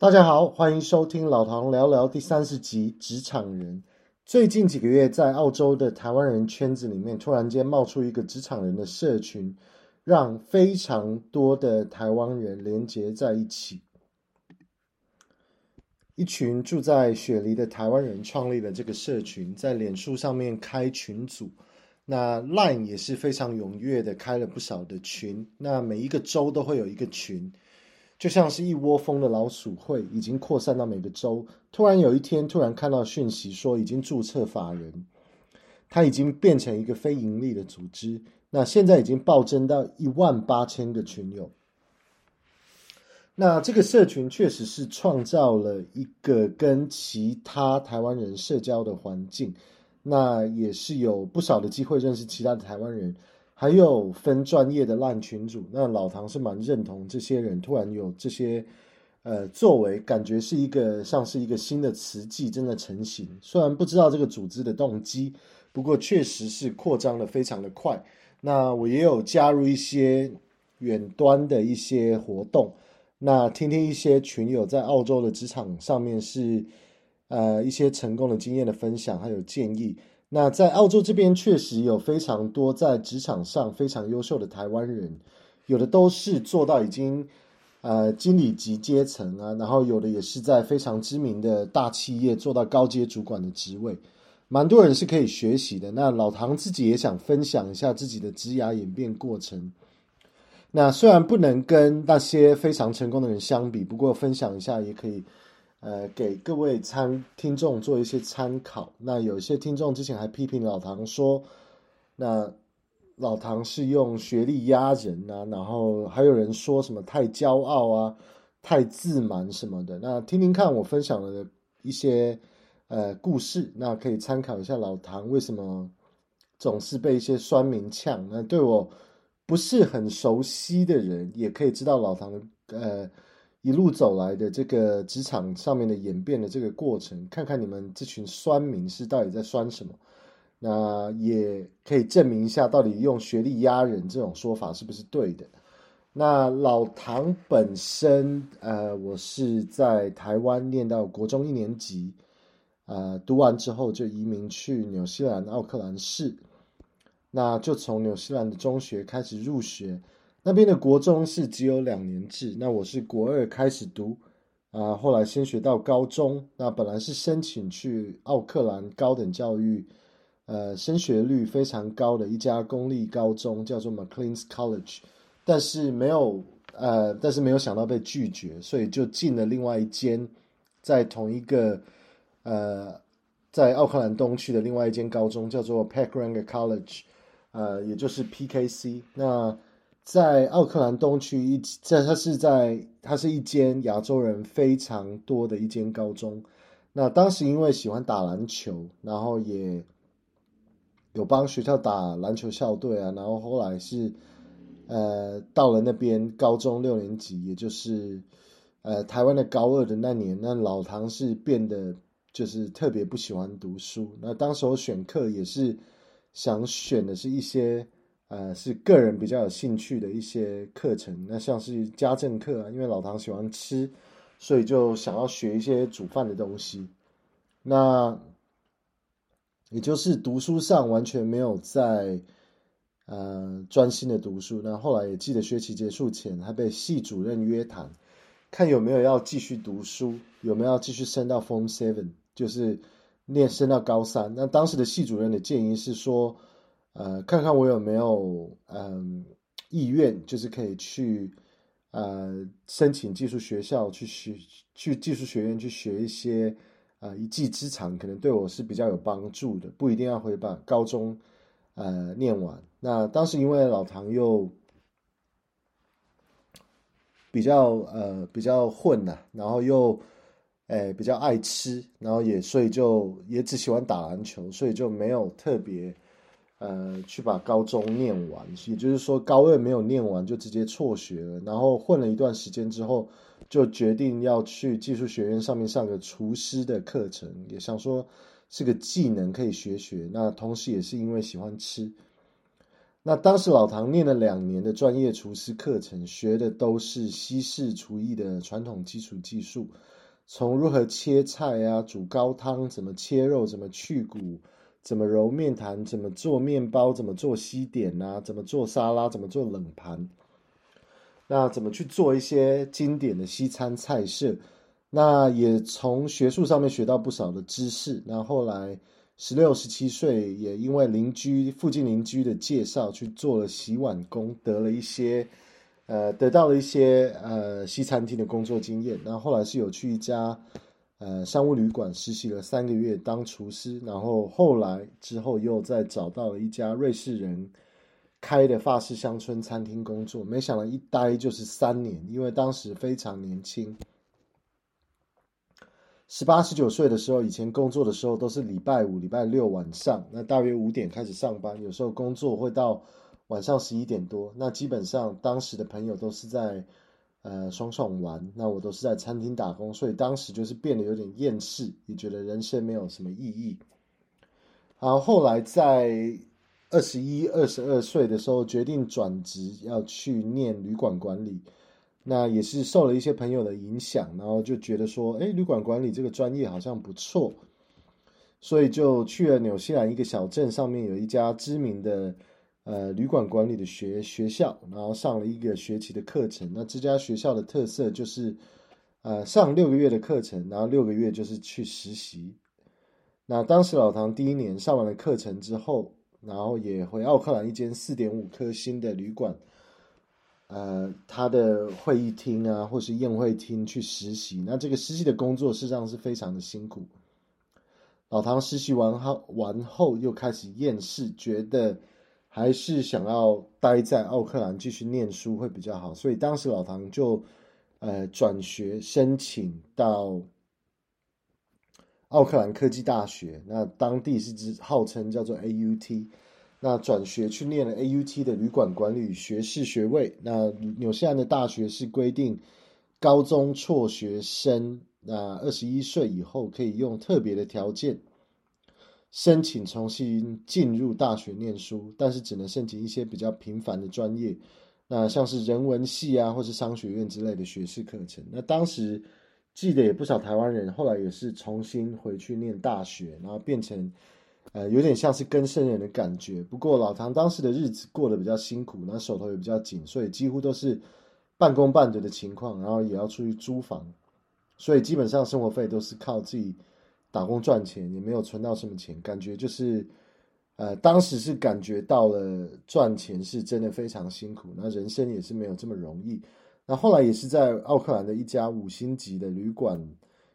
大家好，欢迎收听老唐聊聊第三十集《职场人》。最近几个月，在澳洲的台湾人圈子里面，突然间冒出一个职场人的社群，让非常多的台湾人连结在一起。一群住在雪梨的台湾人创立了这个社群，在脸书上面开群组，那 Line 也是非常踊跃的开了不少的群，那每一个州都会有一个群。就像是一窝蜂的老鼠会，已经扩散到每个州。突然有一天，突然看到讯息说已经注册法人，它已经变成一个非盈利的组织。那现在已经暴增到一万八千个群友。那这个社群确实是创造了一个跟其他台湾人社交的环境，那也是有不少的机会认识其他的台湾人。还有分专业的烂群组，那老唐是蛮认同这些人突然有这些呃作为，感觉是一个像是一个新的慈济正在成型。虽然不知道这个组织的动机，不过确实是扩张的非常的快。那我也有加入一些远端的一些活动，那听听一些群友在澳洲的职场上面是呃一些成功的经验的分享，还有建议。那在澳洲这边确实有非常多在职场上非常优秀的台湾人，有的都是做到已经呃经理级阶层啊，然后有的也是在非常知名的大企业做到高阶主管的职位，蛮多人是可以学习的。那老唐自己也想分享一下自己的职涯演变过程。那虽然不能跟那些非常成功的人相比，不过分享一下也可以。呃，给各位参听众做一些参考。那有些听众之前还批评老唐说，那老唐是用学历压人啊，然后还有人说什么太骄傲啊、太自满什么的。那听听看我分享的一些呃故事，那可以参考一下老唐为什么总是被一些酸民呛。那对我不是很熟悉的人，也可以知道老唐呃。一路走来的这个职场上面的演变的这个过程，看看你们这群酸民是到底在酸什么？那也可以证明一下，到底用学历压人这种说法是不是对的？那老唐本身，呃，我是在台湾念到国中一年级，呃，读完之后就移民去纽西兰奥克兰市，那就从纽西兰的中学开始入学。那边的国中是只有两年制，那我是国二开始读，啊，后来先学到高中。那本来是申请去奥克兰高等教育，呃，升学率非常高的一家公立高中，叫做 McLean's College，但是没有，呃，但是没有想到被拒绝，所以就进了另外一间，在同一个，呃，在奥克兰东区的另外一间高中，叫做 p a c k r a n g College，呃，也就是 PKC。那在奥克兰东区一，在它是在它是一间亚洲人非常多的一间高中。那当时因为喜欢打篮球，然后也有帮学校打篮球校队啊。然后后来是呃到了那边高中六年级，也就是呃台湾的高二的那年，那老唐是变得就是特别不喜欢读书。那当时我选课也是想选的是一些。呃，是个人比较有兴趣的一些课程，那像是家政课啊，因为老唐喜欢吃，所以就想要学一些煮饭的东西。那也就是读书上完全没有在呃专心的读书。那后来也记得学期结束前他被系主任约谈，看有没有要继续读书，有没有要继续升到 Form Seven，就是念升到高三。那当时的系主任的建议是说。呃，看看我有没有嗯意愿，就是可以去呃申请技术学校去学，去技术学院去学一些呃一技之长，可能对我是比较有帮助的，不一定要回把高中呃念完。那当时因为老唐又比较呃比较混呐、啊，然后又诶、比较爱吃，然后也所以就也只喜欢打篮球，所以就没有特别。呃，去把高中念完，也就是说高二没有念完就直接辍学了，然后混了一段时间之后，就决定要去技术学院上面上个厨师的课程，也想说是个技能可以学学。那同时也是因为喜欢吃。那当时老唐念了两年的专业厨师课程，学的都是西式厨艺的传统基础技术，从如何切菜啊、煮高汤、怎么切肉、怎么去骨、怎么揉面团、怎么做面包、怎么做西点啊、怎么做沙拉、怎么做冷盘，那怎么去做一些经典的西餐菜色，那也从学术上面学到不少的知识。那后来。十六、十七岁，也因为邻居附近邻居的介绍去做了洗碗工，得了一些，呃，得到了一些呃西餐厅的工作经验。然后后来是有去一家呃商务旅馆实习了三个月当厨师，然后后来之后又再找到了一家瑞士人开的法式乡村餐厅工作，没想到一待就是三年，因为当时非常年轻。十八、十九岁的时候，以前工作的时候都是礼拜五、礼拜六晚上，那大约五点开始上班，有时候工作会到晚上十一点多。那基本上当时的朋友都是在呃爽爽玩，那我都是在餐厅打工，所以当时就是变得有点厌世，也觉得人生没有什么意义。然后后来在二十一、二十二岁的时候，决定转职要去念旅馆管理。那也是受了一些朋友的影响，然后就觉得说，哎，旅馆管理这个专业好像不错，所以就去了纽西兰一个小镇，上面有一家知名的呃旅馆管理的学学校，然后上了一个学期的课程。那这家学校的特色就是，呃，上六个月的课程，然后六个月就是去实习。那当时老唐第一年上完了课程之后，然后也回奥克兰一间四点五颗星的旅馆。呃，他的会议厅啊，或是宴会厅去实习，那这个实习的工作事实上是非常的辛苦。老唐实习完后，完后又开始厌世，觉得还是想要待在奥克兰继续念书会比较好，所以当时老唐就呃转学申请到奥克兰科技大学，那当地是指号称叫做 AUT。那转学去念了 AUT 的旅馆管理学士学位。那纽西兰的大学是规定，高中辍学生那二十一岁以后可以用特别的条件申请重新进入大学念书，但是只能申请一些比较平凡的专业，那像是人文系啊，或是商学院之类的学士课程。那当时记得也不少台湾人，后来也是重新回去念大学，然后变成。呃，有点像是跟生人的感觉。不过老唐当时的日子过得比较辛苦，那手头也比较紧，所以几乎都是半工半读的情况，然后也要出去租房，所以基本上生活费都是靠自己打工赚钱，也没有存到什么钱。感觉就是，呃，当时是感觉到了赚钱是真的非常辛苦，那人生也是没有这么容易。那后来也是在奥克兰的一家五星级的旅馆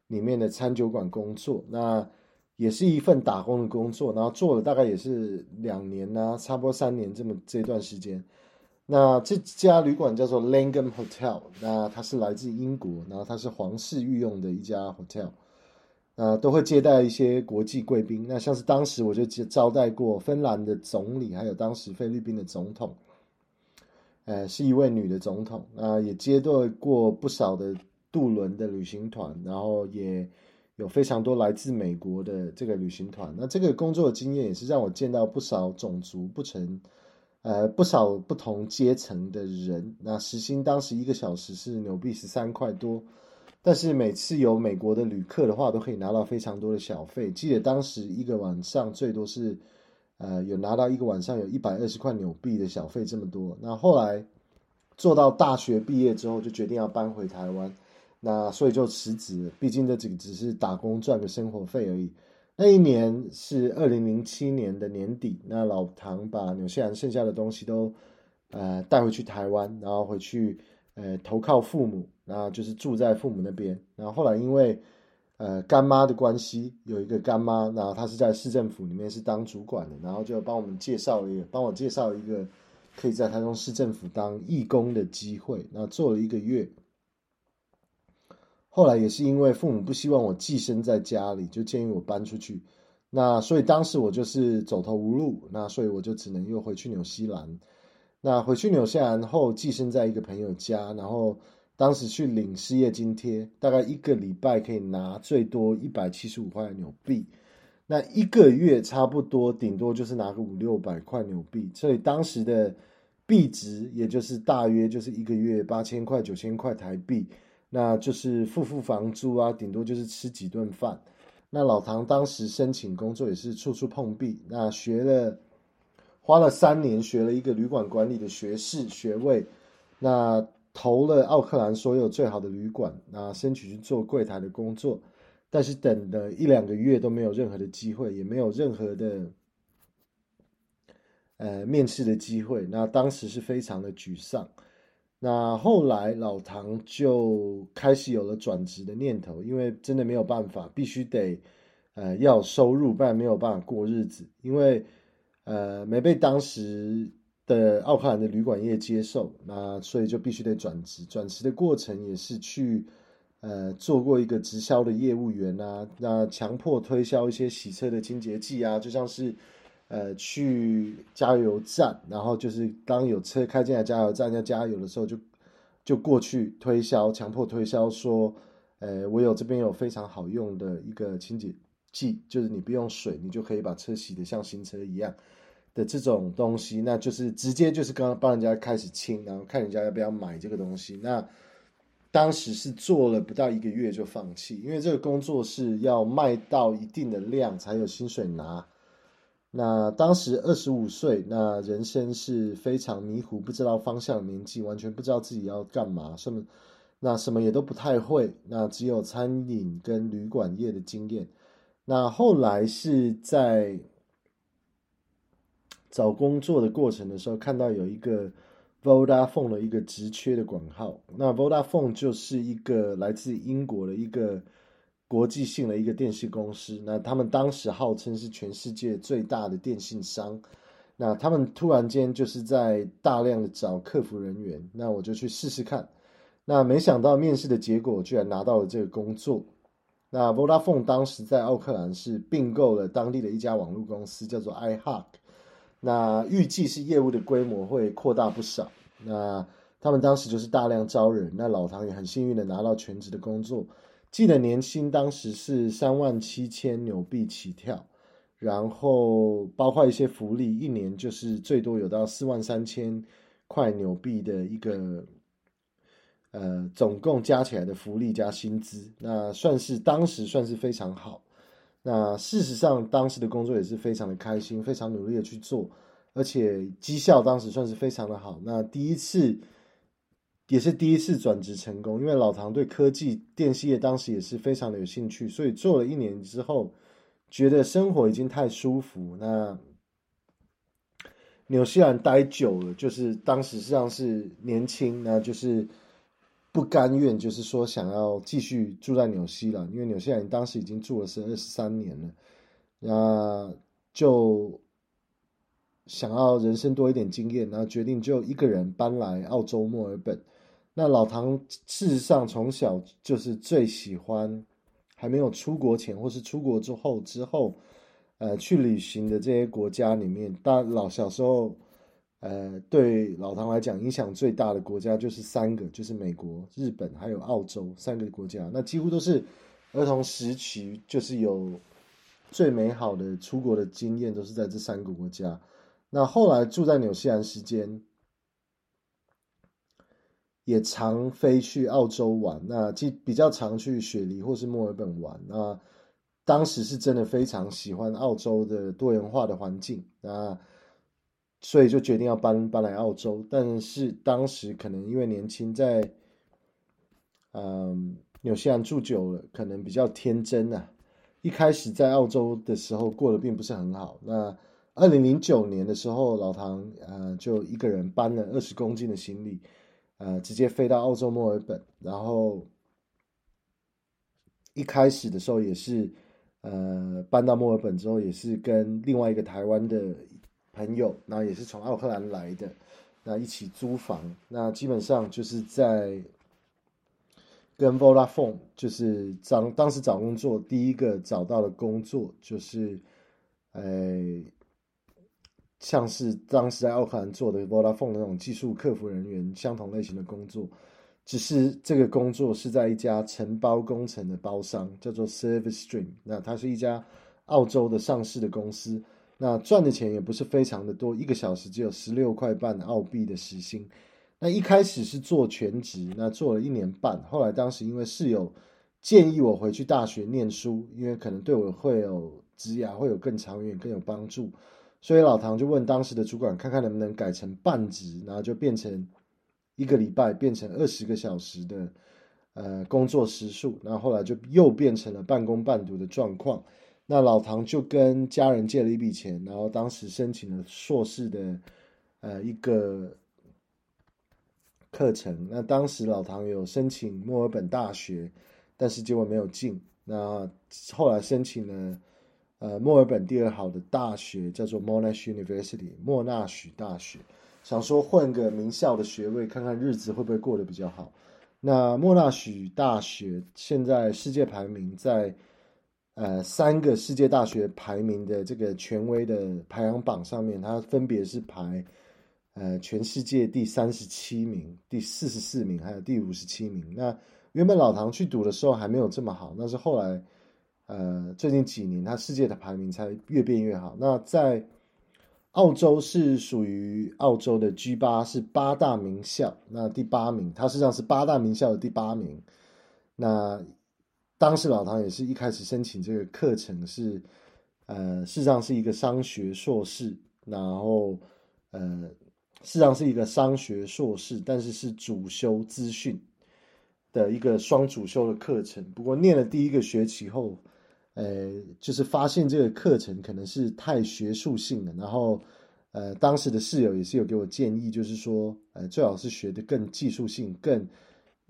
里面的餐酒馆工作。那也是一份打工的工作，然后做了大概也是两年呐、啊，差不多三年这么这段时间。那这家旅馆叫做 Langham Hotel，那它是来自英国，然后它是皇室御用的一家 hotel，呃，都会接待一些国际贵宾。那像是当时我就接招待过芬兰的总理，还有当时菲律宾的总统，呃，是一位女的总统。那也接待过不少的渡轮的旅行团，然后也。有非常多来自美国的这个旅行团，那这个工作经验也是让我见到不少种族不成，呃，不少不同阶层的人。那时薪当时一个小时是纽币十三块多，但是每次有美国的旅客的话，都可以拿到非常多的小费。记得当时一个晚上最多是，呃，有拿到一个晚上有一百二十块纽币的小费这么多。那后来做到大学毕业之后，就决定要搬回台湾。那所以就辞职，毕竟这只只是打工赚个生活费而已。那一年是二零零七年的年底，那老唐把纽西兰剩下的东西都呃带回去台湾，然后回去呃投靠父母，然后就是住在父母那边。然后后来因为呃干妈的关系，有一个干妈，然后她是在市政府里面是当主管的，然后就帮我们介绍了一个，帮我介绍一个可以在台中市政府当义工的机会，那做了一个月。后来也是因为父母不希望我寄生在家里，就建议我搬出去。那所以当时我就是走投无路，那所以我就只能又回去纽西兰。那回去纽西兰后，寄生在一个朋友家，然后当时去领失业津贴，大概一个礼拜可以拿最多一百七十五块纽币。那一个月差不多顶多就是拿个五六百块纽币，所以当时的币值也就是大约就是一个月八千块九千块台币，那就是付付房租啊，顶多就是吃几顿饭。那老唐当时申请工作也是处处碰壁，那学了花了三年学了一个旅馆管理的学士学位，那投了奥克兰所有最好的旅馆，那申请去做柜台的工作。但是等了一两个月都没有任何的机会，也没有任何的呃面试的机会。那当时是非常的沮丧。那后来老唐就开始有了转职的念头，因为真的没有办法，必须得呃要收入，不然没有办法过日子。因为呃没被当时呃奥克兰的旅馆业接受，那所以就必须得转职。转职的过程也是去。呃，做过一个直销的业务员啊，那强迫推销一些洗车的清洁剂啊，就像是，呃，去加油站，然后就是当有车开进来加油站要加油的时候就，就就过去推销，强迫推销说，呃，我有这边有非常好用的一个清洁剂，就是你不用水，你就可以把车洗得像新车一样的这种东西，那就是直接就是刚刚帮人家开始清，然后看人家要不要买这个东西，那。当时是做了不到一个月就放弃，因为这个工作是要卖到一定的量才有薪水拿。那当时二十五岁，那人生是非常迷糊、不知道方向的年纪，完全不知道自己要干嘛，什么那什么也都不太会。那只有餐饮跟旅馆业的经验。那后来是在找工作的过程的时候，看到有一个。Vodafone 的一个职缺的广告，那 Vodafone 就是一个来自英国的一个国际性的一个电信公司。那他们当时号称是全世界最大的电信商。那他们突然间就是在大量的找客服人员，那我就去试试看。那没想到面试的结果居然拿到了这个工作。那 Vodafone 当时在奥克兰是并购了当地的一家网络公司，叫做 iHeart。那预计是业务的规模会扩大不少。那他们当时就是大量招人。那老唐也很幸运的拿到全职的工作。记得年薪当时是三万七千纽币起跳，然后包括一些福利，一年就是最多有到四万三千块纽币的一个，呃，总共加起来的福利加薪资，那算是当时算是非常好。那事实上，当时的工作也是非常的开心，非常努力的去做，而且绩效当时算是非常的好。那第一次也是第一次转职成功，因为老唐对科技电信业当时也是非常的有兴趣，所以做了一年之后，觉得生活已经太舒服。那纽西兰待久了，就是当时实际上是年轻，那就是。不甘愿，就是说想要继续住在纽西兰，因为纽西兰当时已经住了是二十三年了，那就想要人生多一点经验，然后决定就一个人搬来澳洲墨尔本。那老唐事实上从小就是最喜欢还没有出国前或是出国之后之后，呃，去旅行的这些国家里面，大老小时候。呃，对老唐来讲，影响最大的国家就是三个，就是美国、日本还有澳洲三个国家。那几乎都是儿童时期，就是有最美好的出国的经验，都是在这三个国家。那后来住在纽西兰时间，也常飞去澳洲玩。那即比较常去雪梨或是墨尔本玩。那当时是真的非常喜欢澳洲的多元化的环境。那所以就决定要搬搬来澳洲，但是当时可能因为年轻，在嗯纽西兰住久了，可能比较天真、啊。一开始在澳洲的时候过得并不是很好。那二零零九年的时候，老唐呃就一个人搬了二十公斤的行李，呃直接飞到澳洲墨尔本。然后一开始的时候也是呃搬到墨尔本之后，也是跟另外一个台湾的。朋友，那也是从奥克兰来的，那一起租房，那基本上就是在跟 Vodafone，就是当当时找工作，第一个找到的工作就是，呃，像是当时在奥克兰做的 Vodafone 那种技术客服人员相同类型的工作，只是这个工作是在一家承包工程的包商，叫做 Service Stream，那它是一家。澳洲的上市的公司，那赚的钱也不是非常的多，一个小时只有十六块半澳币的时薪。那一开始是做全职，那做了一年半，后来当时因为室友建议我回去大学念书，因为可能对我会有职涯会有更长远、更有帮助，所以老唐就问当时的主管，看看能不能改成半职，然后就变成一个礼拜变成二十个小时的呃工作时数，然后后来就又变成了半工半读的状况。那老唐就跟家人借了一笔钱，然后当时申请了硕士的呃一个。课程，那当时老唐有申请墨尔本大学，但是结果没有进。那后来申请了呃墨尔本第二好的大学，叫做 Monash University 莫纳许大学，想说混个名校的学位，看看日子会不会过得比较好。那莫纳许大学现在世界排名在呃三个世界大学排名的这个权威的排行榜上面，它分别是排。呃，全世界第三十七名、第四十四名，还有第五十七名。那原本老唐去读的时候还没有这么好，那是后来，呃，最近几年他世界的排名才越变越好。那在澳洲是属于澳洲的 G 八，是八大名校，那第八名，它实际上是八大名校的第八名。那当时老唐也是一开始申请这个课程是，呃，事实上是一个商学硕士，然后呃。事实上是一个商学硕士，但是是主修资讯的一个双主修的课程。不过念了第一个学期后，呃，就是发现这个课程可能是太学术性了。然后，呃，当时的室友也是有给我建议，就是说，呃，最好是学的更技术性、更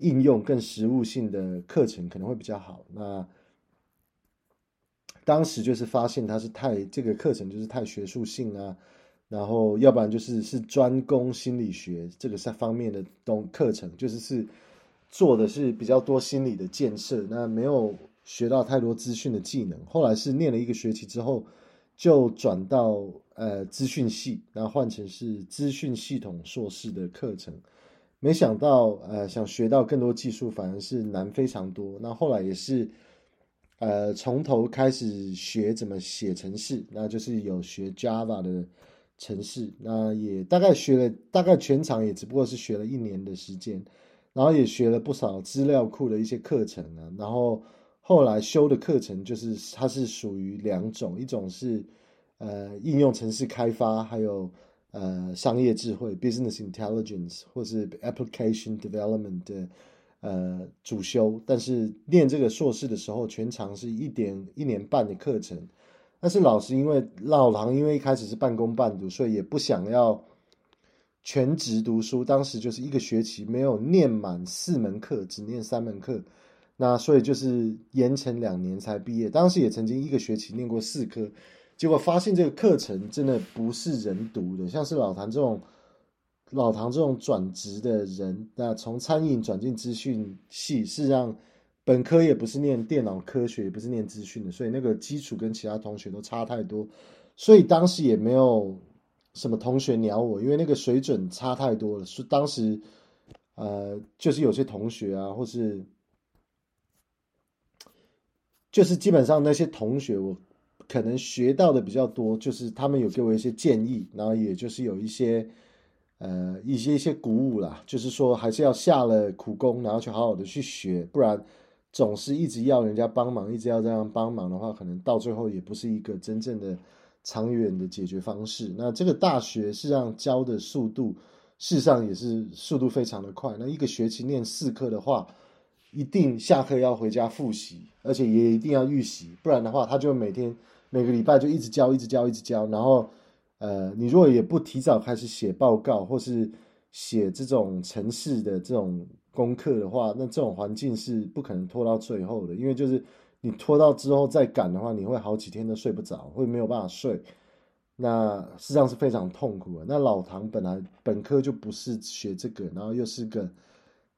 应用、更实务性的课程可能会比较好。那当时就是发现它是太这个课程就是太学术性啊。然后，要不然就是是专攻心理学这个三方面的东课程，就是是做的是比较多心理的建设，那没有学到太多资讯的技能。后来是念了一个学期之后，就转到呃资讯系，然后换成是资讯系统硕士的课程。没想到呃想学到更多技术，反而是难非常多。那后来也是呃从头开始学怎么写程式，那就是有学 Java 的。程式，那也大概学了，大概全场也只不过是学了一年的时间，然后也学了不少资料库的一些课程啊，然后后来修的课程就是它是属于两种，一种是呃应用程式开发，还有呃商业智慧 （business intelligence） 或是 application development 的呃主修，但是念这个硕士的时候，全长是一点一年半的课程。但是老师因为老唐因为一开始是半工半读，所以也不想要全职读书。当时就是一个学期没有念满四门课，只念三门课，那所以就是延成两年才毕业。当时也曾经一个学期念过四科，结果发现这个课程真的不是人读的。像是老唐这种老唐这种转职的人，那从餐饮转进资讯系是让。本科也不是念电脑科学，也不是念资讯的，所以那个基础跟其他同学都差太多，所以当时也没有什么同学鸟我，因为那个水准差太多了。是当时，呃，就是有些同学啊，或是就是基本上那些同学，我可能学到的比较多，就是他们有给我一些建议，然后也就是有一些呃一些一些鼓舞啦，就是说还是要下了苦功，然后去好好的去学，不然。总是一直要人家帮忙，一直要这样帮忙的话，可能到最后也不是一个真正的长远的解决方式。那这个大学实际上教的速度，事实上也是速度非常的快。那一个学期念四课的话，一定下课要回家复习，而且也一定要预习，不然的话，他就每天每个礼拜就一直教，一直教，一直教。然后，呃，你如果也不提早开始写报告，或是写这种城市的这种。功课的话，那这种环境是不可能拖到最后的，因为就是你拖到之后再赶的话，你会好几天都睡不着，会没有办法睡，那实际上是非常痛苦的。那老唐本来本科就不是学这个，然后又是个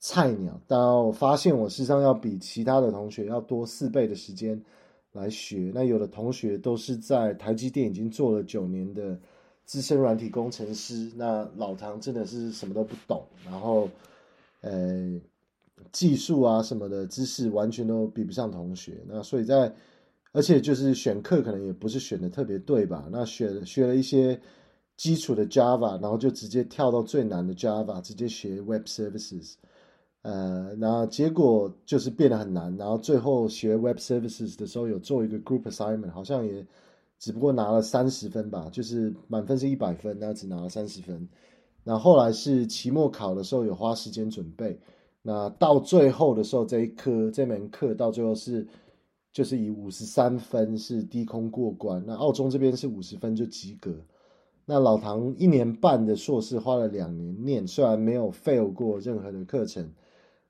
菜鸟，当我发现我实际上要比其他的同学要多四倍的时间来学。那有的同学都是在台积电已经做了九年的资深软体工程师，那老唐真的是什么都不懂，然后。呃，技术啊什么的知识完全都比不上同学，那所以在而且就是选课可能也不是选的特别对吧？那学学了一些基础的 Java，然后就直接跳到最难的 Java，直接学 Web Services，呃，然后结果就是变得很难。然后最后学 Web Services 的时候，有做一个 Group Assignment，好像也只不过拿了三十分吧，就是满分是一百分，那只拿了三十分。那后来是期末考的时候有花时间准备，那到最后的时候这一科这门课到最后是。就是以五十三分是低空过关，那澳洲这边是五十分就及格。那老唐一年半的硕士花了两年念，虽然没有 fail 过任何的课程，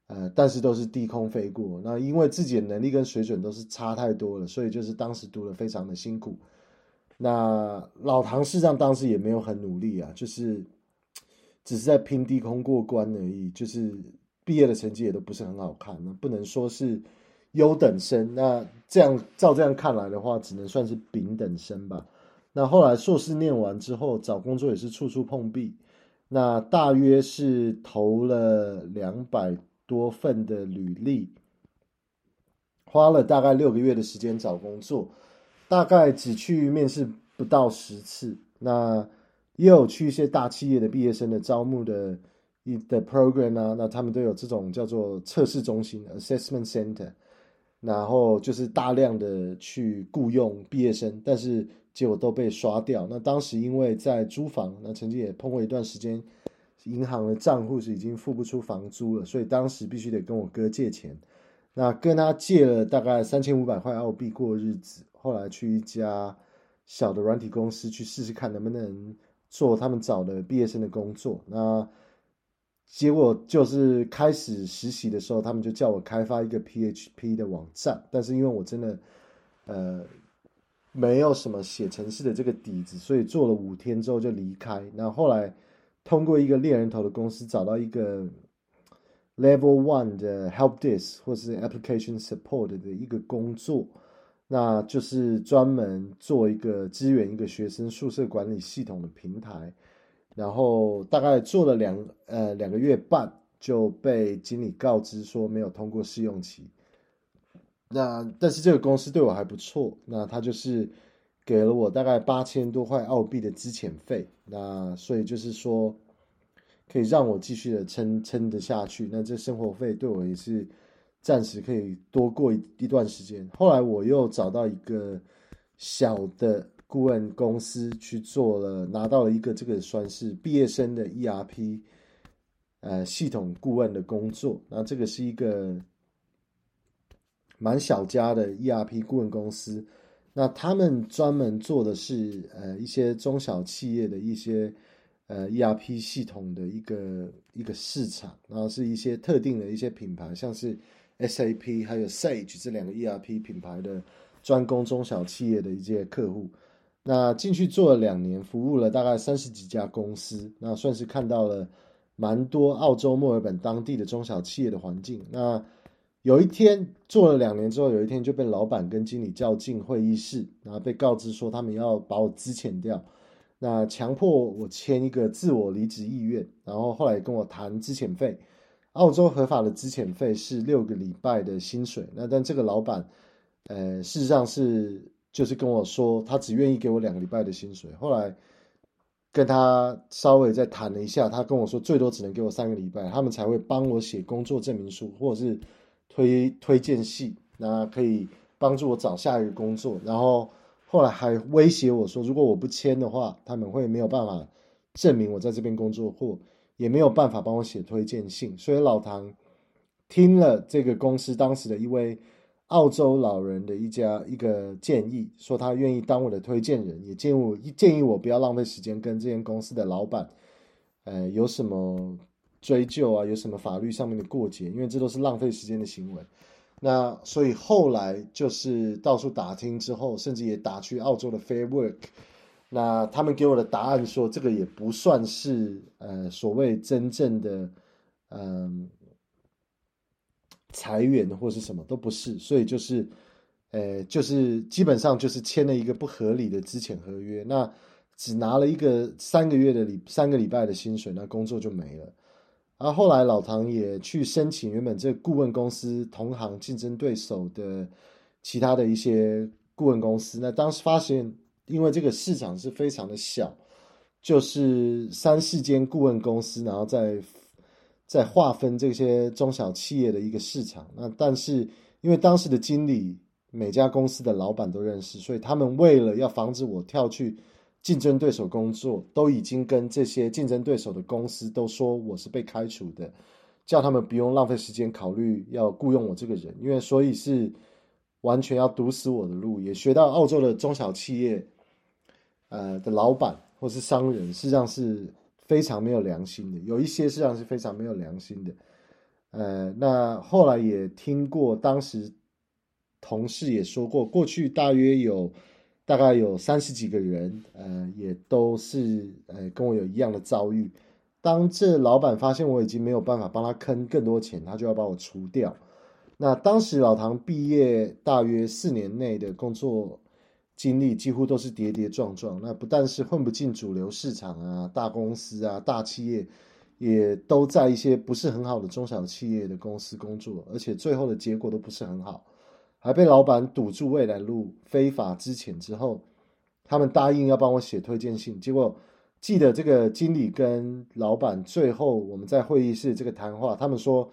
呃，但是都是低空飞过。那因为自己的能力跟水准都是差太多了，所以就是当时读得非常的辛苦。那老唐事实上当时也没有很努力啊，就是只是在拼低空过关而已，就是毕业的成绩也都不是很好看，那不能说是。优等生，那这样照这样看来的话，只能算是丙等生吧。那后来硕士念完之后，找工作也是处处碰壁。那大约是投了两百多份的履历，花了大概六个月的时间找工作，大概只去面试不到十次。那也有去一些大企业的毕业生的招募的一的 program 啊，那他们都有这种叫做测试中心 （assessment center）。然后就是大量的去雇佣毕业生，但是结果都被刷掉。那当时因为在租房，那曾经也碰过一段时间，银行的账户是已经付不出房租了，所以当时必须得跟我哥借钱。那跟他借了大概三千五百块澳币过日子。后来去一家小的软体公司去试试看能不能做他们找的毕业生的工作。那结果就是开始实习的时候，他们就叫我开发一个 PHP 的网站，但是因为我真的，呃，没有什么写程式的这个底子，所以做了五天之后就离开。那后来通过一个猎人头的公司找到一个 Level One 的 Help Desk 或是 Application Support 的一个工作，那就是专门做一个支援一个学生宿舍管理系统的平台。然后大概做了两呃两个月半，就被经理告知说没有通过试用期。那但是这个公司对我还不错，那他就是给了我大概八千多块澳币的资遣费。那所以就是说可以让我继续的撑撑得下去。那这生活费对我也是暂时可以多过一一段时间。后来我又找到一个小的。顾问公司去做了，拿到了一个这个算是毕业生的 ERP，呃，系统顾问的工作。那这个是一个蛮小家的 ERP 顾问公司。那他们专门做的是呃一些中小企业的一些呃 ERP 系统的一个一个市场，然后是一些特定的一些品牌，像是 SAP 还有 Sage 这两个 ERP 品牌的专攻中小企业的一些客户。那进去做了两年，服务了大概三十几家公司，那算是看到了蛮多澳洲墨尔本当地的中小企业的环境。那有一天做了两年之后，有一天就被老板跟经理叫进会议室，然后被告知说他们要把我资遣掉，那强迫我签一个自我离职意愿，然后后来跟我谈资遣费。澳洲合法的资遣费是六个礼拜的薪水，那但这个老板，呃，事实上是。就是跟我说，他只愿意给我两个礼拜的薪水。后来跟他稍微再谈了一下，他跟我说最多只能给我三个礼拜，他们才会帮我写工作证明书或者是推推荐信，那可以帮助我找下一个工作。然后后来还威胁我说，如果我不签的话，他们会没有办法证明我在这边工作，或也没有办法帮我写推荐信。所以老唐听了这个公司当时的一位。澳洲老人的一家一个建议，说他愿意当我的推荐人，也建议我建议我不要浪费时间跟这间公司的老板，呃，有什么追究啊，有什么法律上面的过节，因为这都是浪费时间的行为。那所以后来就是到处打听之后，甚至也打去澳洲的 Fair Work，那他们给我的答案说，这个也不算是呃所谓真正的嗯。呃裁员或是什么都不是，所以就是，呃，就是基本上就是签了一个不合理的资遣合约，那只拿了一个三个月的礼三个礼拜的薪水，那工作就没了。然后后来老唐也去申请原本这个顾问公司同行竞争对手的其他的一些顾问公司。那当时发现，因为这个市场是非常的小，就是三四间顾问公司，然后再再划分这些中小企业的一个市场。那但是因为当时的经理每家公司的老板都认识，所以他们为了要防止我跳去竞争对手工作，都已经跟这些竞争对手的公司都说我是被开除的。叫他们不用浪费时间考虑要雇佣我这个人，因为所以是完全要堵死我的路，也学到澳洲的中小企业，呃的老板或是商人，实际上是非常没有良心的，有一些实际上是非常没有良心的。呃，那后来也听过，当时同事也说过，过去大约有大概有三十几个人，呃，也都是呃跟我有一样的遭遇。当这老板发现我已经没有办法帮他坑更多钱，他就要把我除掉。那当时老唐毕业大约四年内的工作经历几乎都是跌跌撞撞。那不但是混不进主流市场啊，大公司啊，大企业，也都在一些不是很好的中小企业的公司工作，而且最后的结果都不是很好，还被老板堵住未来路，非法之前之后，他们答应要帮我写推荐信，结果。记得这个经理跟老板最后我们在会议室这个谈话，他们说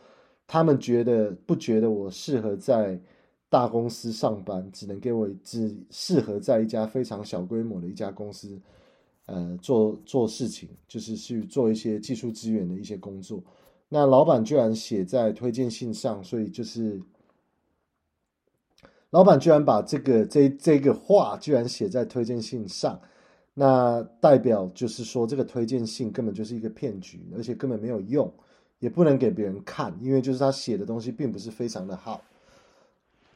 他们觉得不觉得我适合在大公司上班，只能给我只适合在一家非常小规模的一家公司，呃，做做事情，就是去做一些技术资源的一些工作。那老板居然写在推荐信上，所以就是老板居然把这个这这个话居然写在推荐信上。那代表就是说，这个推荐信根本就是一个骗局，而且根本没有用，也不能给别人看，因为就是他写的东西并不是非常的好。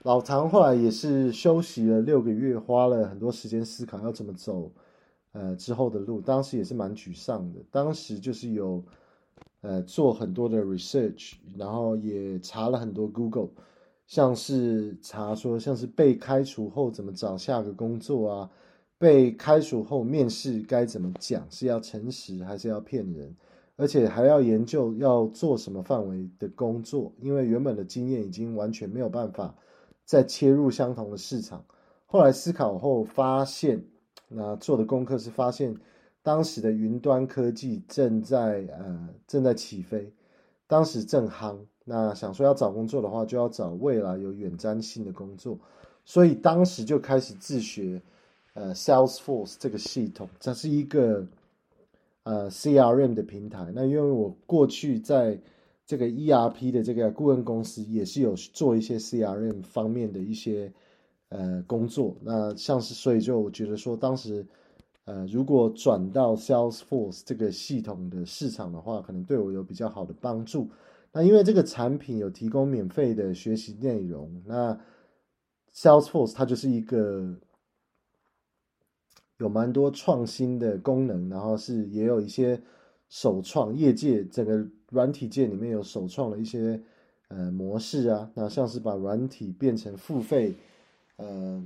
老唐后来也是休息了六个月，花了很多时间思考要怎么走，呃，之后的路。当时也是蛮沮丧的，当时就是有呃做很多的 research，然后也查了很多 Google，像是查说像是被开除后怎么找下个工作啊。被开除后面试该怎么讲？是要诚实还是要骗人？而且还要研究要做什么范围的工作，因为原本的经验已经完全没有办法再切入相同的市场。后来思考后发现，那做的功课是发现当时的云端科技正在呃正在起飞，当时正夯。那想说要找工作的话，就要找未来有远瞻性的工作，所以当时就开始自学。呃，Salesforce 这个系统，这是一个呃 CRM 的平台。那因为我过去在这个 ERP 的这个顾问公司，也是有做一些 CRM 方面的一些呃工作。那像是，所以就我觉得说，当时呃如果转到 Salesforce 这个系统的市场的话，可能对我有比较好的帮助。那因为这个产品有提供免费的学习内容，那 Salesforce 它就是一个。有蛮多创新的功能，然后是也有一些首创，业界整个软体界里面有首创的一些呃模式啊，那像是把软体变成付费，呃，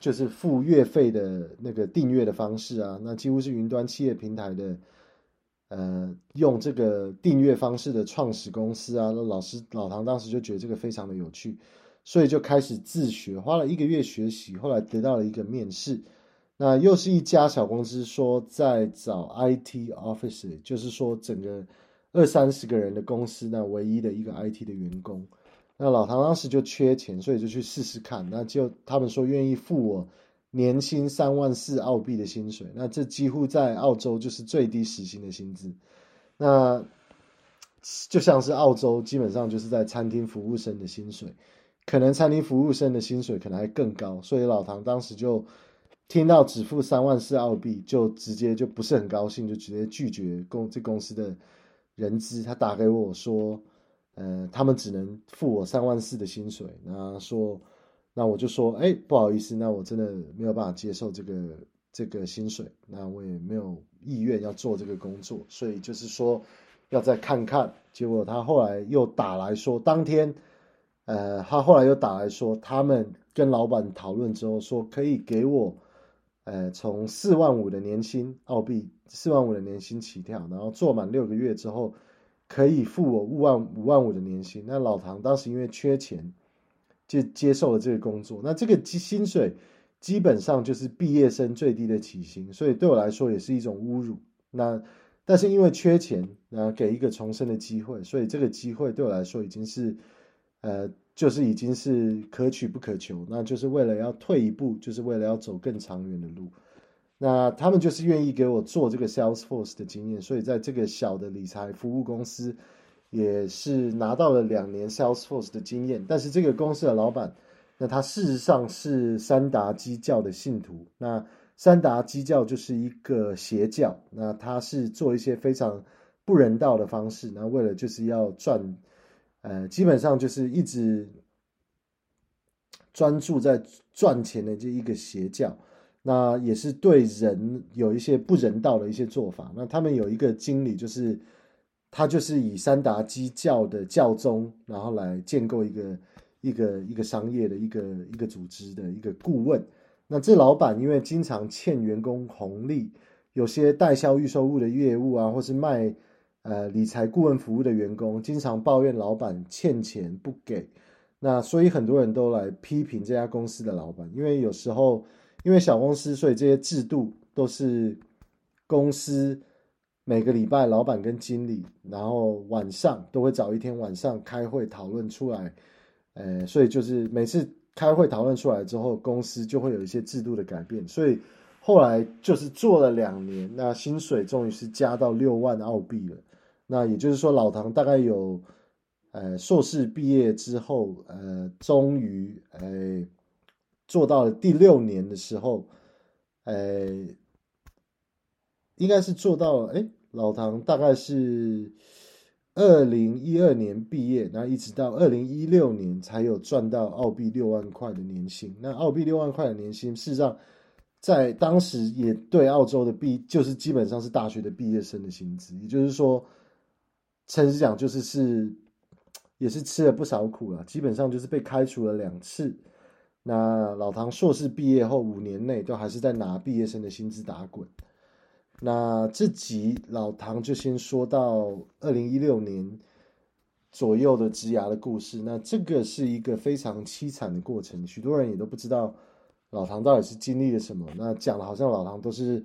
就是付月费的那个订阅的方式啊，那几乎是云端企业平台的，呃，用这个订阅方式的创始公司啊，那老师老唐当时就觉得这个非常的有趣。所以就开始自学，花了一个月学习，后来得到了一个面试。那又是一家小公司，说在找 IT officer，就是说整个二三十个人的公司，那唯一的一个 IT 的员工。那老唐当时就缺钱，所以就去试试看。那就他们说愿意付我年薪三万四澳币的薪水，那这几乎在澳洲就是最低时薪的薪资。那就像是澳洲基本上就是在餐厅服务生的薪水。可能餐厅服务生的薪水可能还更高，所以老唐当时就听到只付三万四澳币，就直接就不是很高兴，就直接拒绝公这公司的人资。他打给我说，呃，他们只能付我三万四的薪水。那说，那我就说，哎，不好意思，那我真的没有办法接受这个这个薪水，那我也没有意愿要做这个工作，所以就是说要再看看。结果他后来又打来说，当天。呃，他后来又打来说，他们跟老板讨论之后，说可以给我，呃，从四万五的年薪澳币，四万五的年薪起跳，然后做满六个月之后，可以付我五万五万五的年薪。那老唐当时因为缺钱，就接受了这个工作。那这个薪水基本上就是毕业生最低的起薪，所以对我来说也是一种侮辱。那但是因为缺钱，那给一个重生的机会，所以这个机会对我来说已经是，呃，就是已经是可取不可求。那就是为了要退一步，就是为了要走更长远的路。那他们就是愿意给我做这个 Salesforce 的经验，所以在这个小的理财服务公司，也是拿到了两年 Salesforce 的经验。但是这个公司的老板，那他事实上是三达基教的信徒。那三达基教就是一个邪教，那他是做一些非常不人道的方式，那为了就是要赚，呃，基本上就是一直专注在赚钱的这一个邪教，那也是对人有一些不人道的一些做法。那他们有一个经理，就是他就是以三达基教的教宗，然后来建构一个一个一个商业的一个一个组织的一个顾问。那这老板因为经常欠员工红利，有些代销预售物的业务啊，或是卖呃理财顾问服务的员工，经常抱怨老板欠钱不给。那所以很多人都来批评这家公司的老板，因为有时候因为小公司，所以这些制度都是公司每个礼拜老板跟经理，然后晚上都会找一天晚上开会讨论出来。呃，所以就是每次。开会讨论出来之后，公司就会有一些制度的改变，所以后来就是做了两年，那薪水终于是加到六万澳币了。那也就是说，老唐大概有呃硕士毕业之后，呃，终于呃做到了第六年的时候，呃，应该是做到了，哎，老唐大概是。二零一二年毕业，然后一直到二零一六年才有赚到澳币六万块的年薪。那澳币六万块的年薪，事实上在当时也对澳洲的毕，就是基本上是大学的毕业生的薪资。也就是说，诚实讲，就是是也是吃了不少苦了。基本上就是被开除了两次。那老唐硕士毕业后五年内，都还是在拿毕业生的薪资打滚。那这集老唐就先说到二零一六年左右的职涯的故事。那这个是一个非常凄惨的过程，许多人也都不知道老唐到底是经历了什么。那讲的好像老唐都是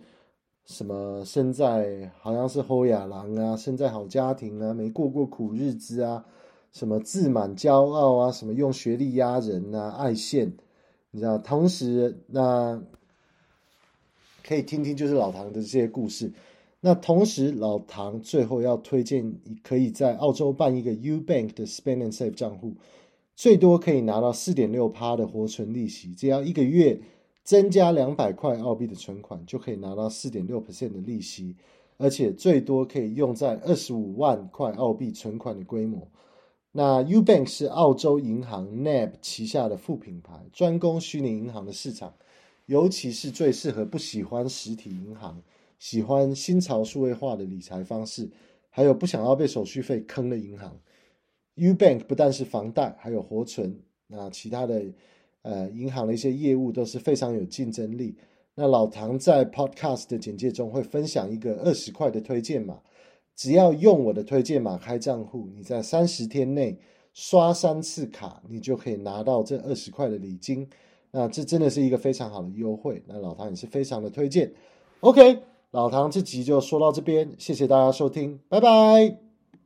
什么生在好像是侯亚郎啊，生在好家庭啊，没过过苦日子啊，什么自满骄傲啊，什么用学历压人啊，爱现，你知道？同时那。可以听听就是老唐的这些故事。那同时，老唐最后要推荐，可以在澳洲办一个 UBank 的 Spend and Save 账户，最多可以拿到四点六趴的活存利息。只要一个月增加两百块澳币的存款，就可以拿到四点六 percent 的利息，而且最多可以用在二十五万块澳币存款的规模。那 UBank 是澳洲银行 NAB 旗下的副品牌，专攻虚拟银行的市场。尤其是最适合不喜欢实体银行、喜欢新潮数位化的理财方式，还有不想要被手续费坑的银行。UBank 不但是房贷，还有活存，那其他的呃银行的一些业务都是非常有竞争力。那老唐在 Podcast 的简介中会分享一个二十块的推荐码，只要用我的推荐码开账户，你在三十天内刷三次卡，你就可以拿到这二十块的礼金。那这真的是一个非常好的优惠，那老唐也是非常的推荐。OK，老唐这集就说到这边，谢谢大家收听，拜拜。